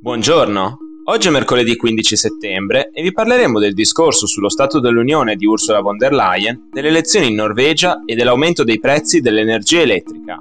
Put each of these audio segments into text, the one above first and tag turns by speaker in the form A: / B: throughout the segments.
A: Buongiorno, oggi è mercoledì 15 settembre e vi parleremo del discorso sullo Stato dell'Unione di Ursula von der Leyen, delle elezioni in Norvegia e dell'aumento dei prezzi dell'energia elettrica.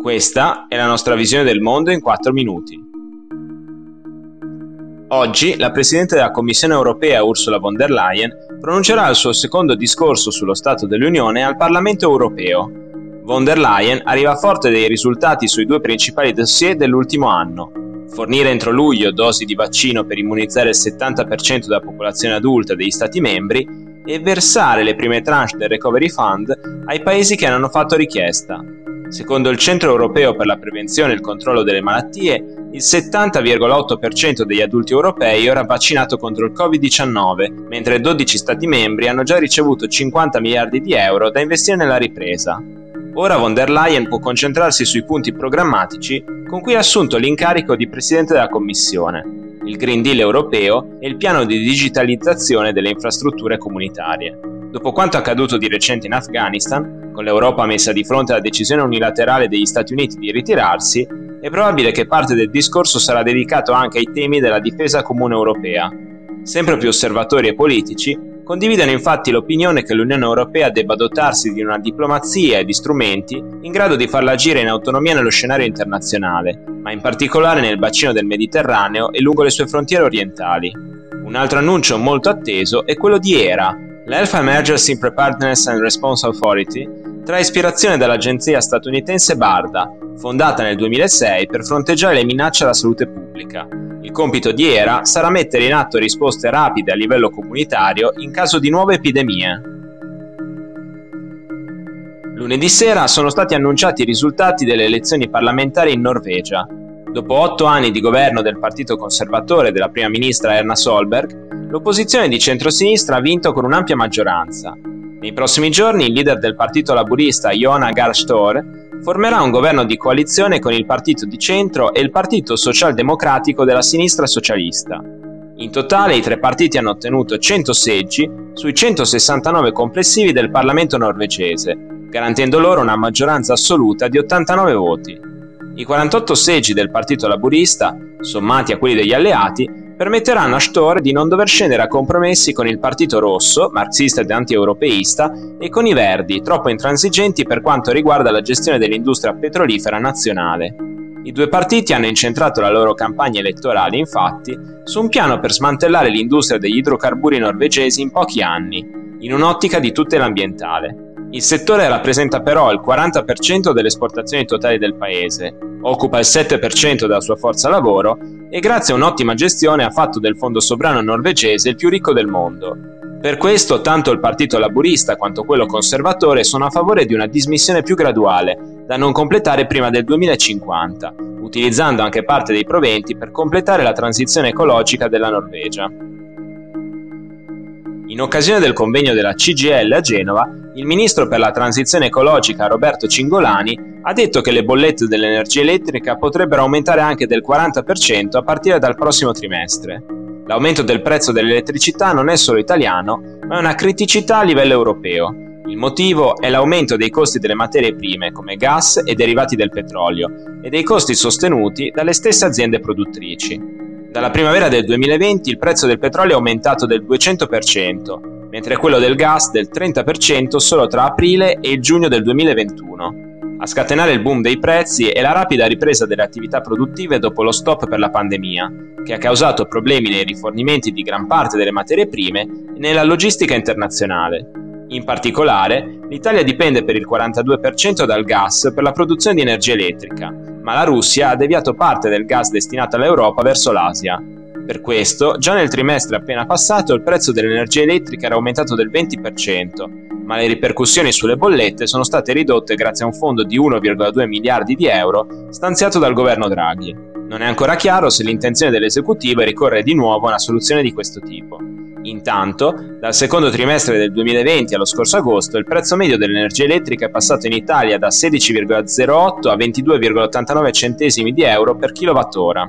A: Questa è la nostra visione del mondo in 4 minuti. Oggi la Presidente della Commissione europea Ursula von der Leyen pronuncerà il suo secondo discorso sullo Stato dell'Unione al Parlamento europeo. Von der Leyen arriva forte dei risultati sui due principali dossier dell'ultimo anno, fornire entro luglio dosi di vaccino per immunizzare il 70% della popolazione adulta degli Stati membri e versare le prime tranche del Recovery Fund ai paesi che ne hanno fatto richiesta. Secondo il Centro europeo per la prevenzione e il controllo delle malattie, il 70,8% degli adulti europei ora vaccinato contro il Covid-19, mentre 12 Stati membri hanno già ricevuto 50 miliardi di euro da investire nella ripresa. Ora von der Leyen può concentrarsi sui punti programmatici con cui ha assunto l'incarico di Presidente della Commissione, il Green Deal europeo e il piano di digitalizzazione delle infrastrutture comunitarie. Dopo quanto accaduto di recente in Afghanistan, con l'Europa messa di fronte alla decisione unilaterale degli Stati Uniti di ritirarsi, è probabile che parte del discorso sarà dedicato anche ai temi della difesa comune europea. Sempre più osservatori e politici condividono infatti l'opinione che l'Unione Europea debba dotarsi di una diplomazia e di strumenti in grado di farla agire in autonomia nello scenario internazionale, ma in particolare nel bacino del Mediterraneo e lungo le sue frontiere orientali. Un altro annuncio molto atteso è quello di ERA, l'Health Emergency Preparedness and Response Authority, trae ispirazione dall'agenzia statunitense BARDA, fondata nel 2006 per fronteggiare le minacce alla salute pubblica. Il compito di ERA sarà mettere in atto risposte rapide a livello comunitario in caso di nuove epidemie. Lunedì sera sono stati annunciati i risultati delle elezioni parlamentari in Norvegia. Dopo otto anni di governo del partito conservatore della prima ministra Erna Solberg, l'opposizione di centrosinistra ha vinto con un'ampia maggioranza. Nei prossimi giorni il leader del partito laburista Jona Gahr formerà un governo di coalizione con il partito di centro e il partito socialdemocratico della sinistra socialista. In totale i tre partiti hanno ottenuto 100 seggi sui 169 complessivi del Parlamento norvegese, garantendo loro una maggioranza assoluta di 89 voti. I 48 seggi del partito laburista, sommati a quelli degli alleati, permetteranno a Stor di non dover scendere a compromessi con il Partito Rosso, marxista ed anti-europeista, e con i Verdi, troppo intransigenti per quanto riguarda la gestione dell'industria petrolifera nazionale. I due partiti hanno incentrato la loro campagna elettorale, infatti, su un piano per smantellare l'industria degli idrocarburi norvegesi in pochi anni, in un'ottica di tutela ambientale. Il settore rappresenta però il 40% delle esportazioni totali del paese, occupa il 7% della sua forza lavoro e grazie a un'ottima gestione ha fatto del fondo sovrano norvegese il più ricco del mondo. Per questo tanto il partito laburista quanto quello conservatore sono a favore di una dismissione più graduale, da non completare prima del 2050, utilizzando anche parte dei proventi per completare la transizione ecologica della Norvegia. In occasione del convegno della CGL a Genova, il ministro per la transizione ecologica Roberto Cingolani ha detto che le bollette dell'energia elettrica potrebbero aumentare anche del 40% a partire dal prossimo trimestre. L'aumento del prezzo dell'elettricità non è solo italiano, ma è una criticità a livello europeo. Il motivo è l'aumento dei costi delle materie prime come gas e derivati del petrolio e dei costi sostenuti dalle stesse aziende produttrici. Dalla primavera del 2020 il prezzo del petrolio è aumentato del 200%, mentre quello del gas del 30% solo tra aprile e giugno del 2021. A scatenare il boom dei prezzi è la rapida ripresa delle attività produttive dopo lo stop per la pandemia, che ha causato problemi nei rifornimenti di gran parte delle materie prime e nella logistica internazionale. In particolare, l'Italia dipende per il 42% dal gas per la produzione di energia elettrica, ma la Russia ha deviato parte del gas destinato all'Europa verso l'Asia. Per questo, già nel trimestre appena passato il prezzo dell'energia elettrica era aumentato del 20%, ma le ripercussioni sulle bollette sono state ridotte grazie a un fondo di 1,2 miliardi di euro stanziato dal governo Draghi. Non è ancora chiaro se l'intenzione dell'esecutivo è ricorrere di nuovo a una soluzione di questo tipo. Intanto, dal secondo trimestre del 2020 allo scorso agosto, il prezzo medio dell'energia elettrica è passato in Italia da 16,08 a 22,89 centesimi di euro per kilowattora.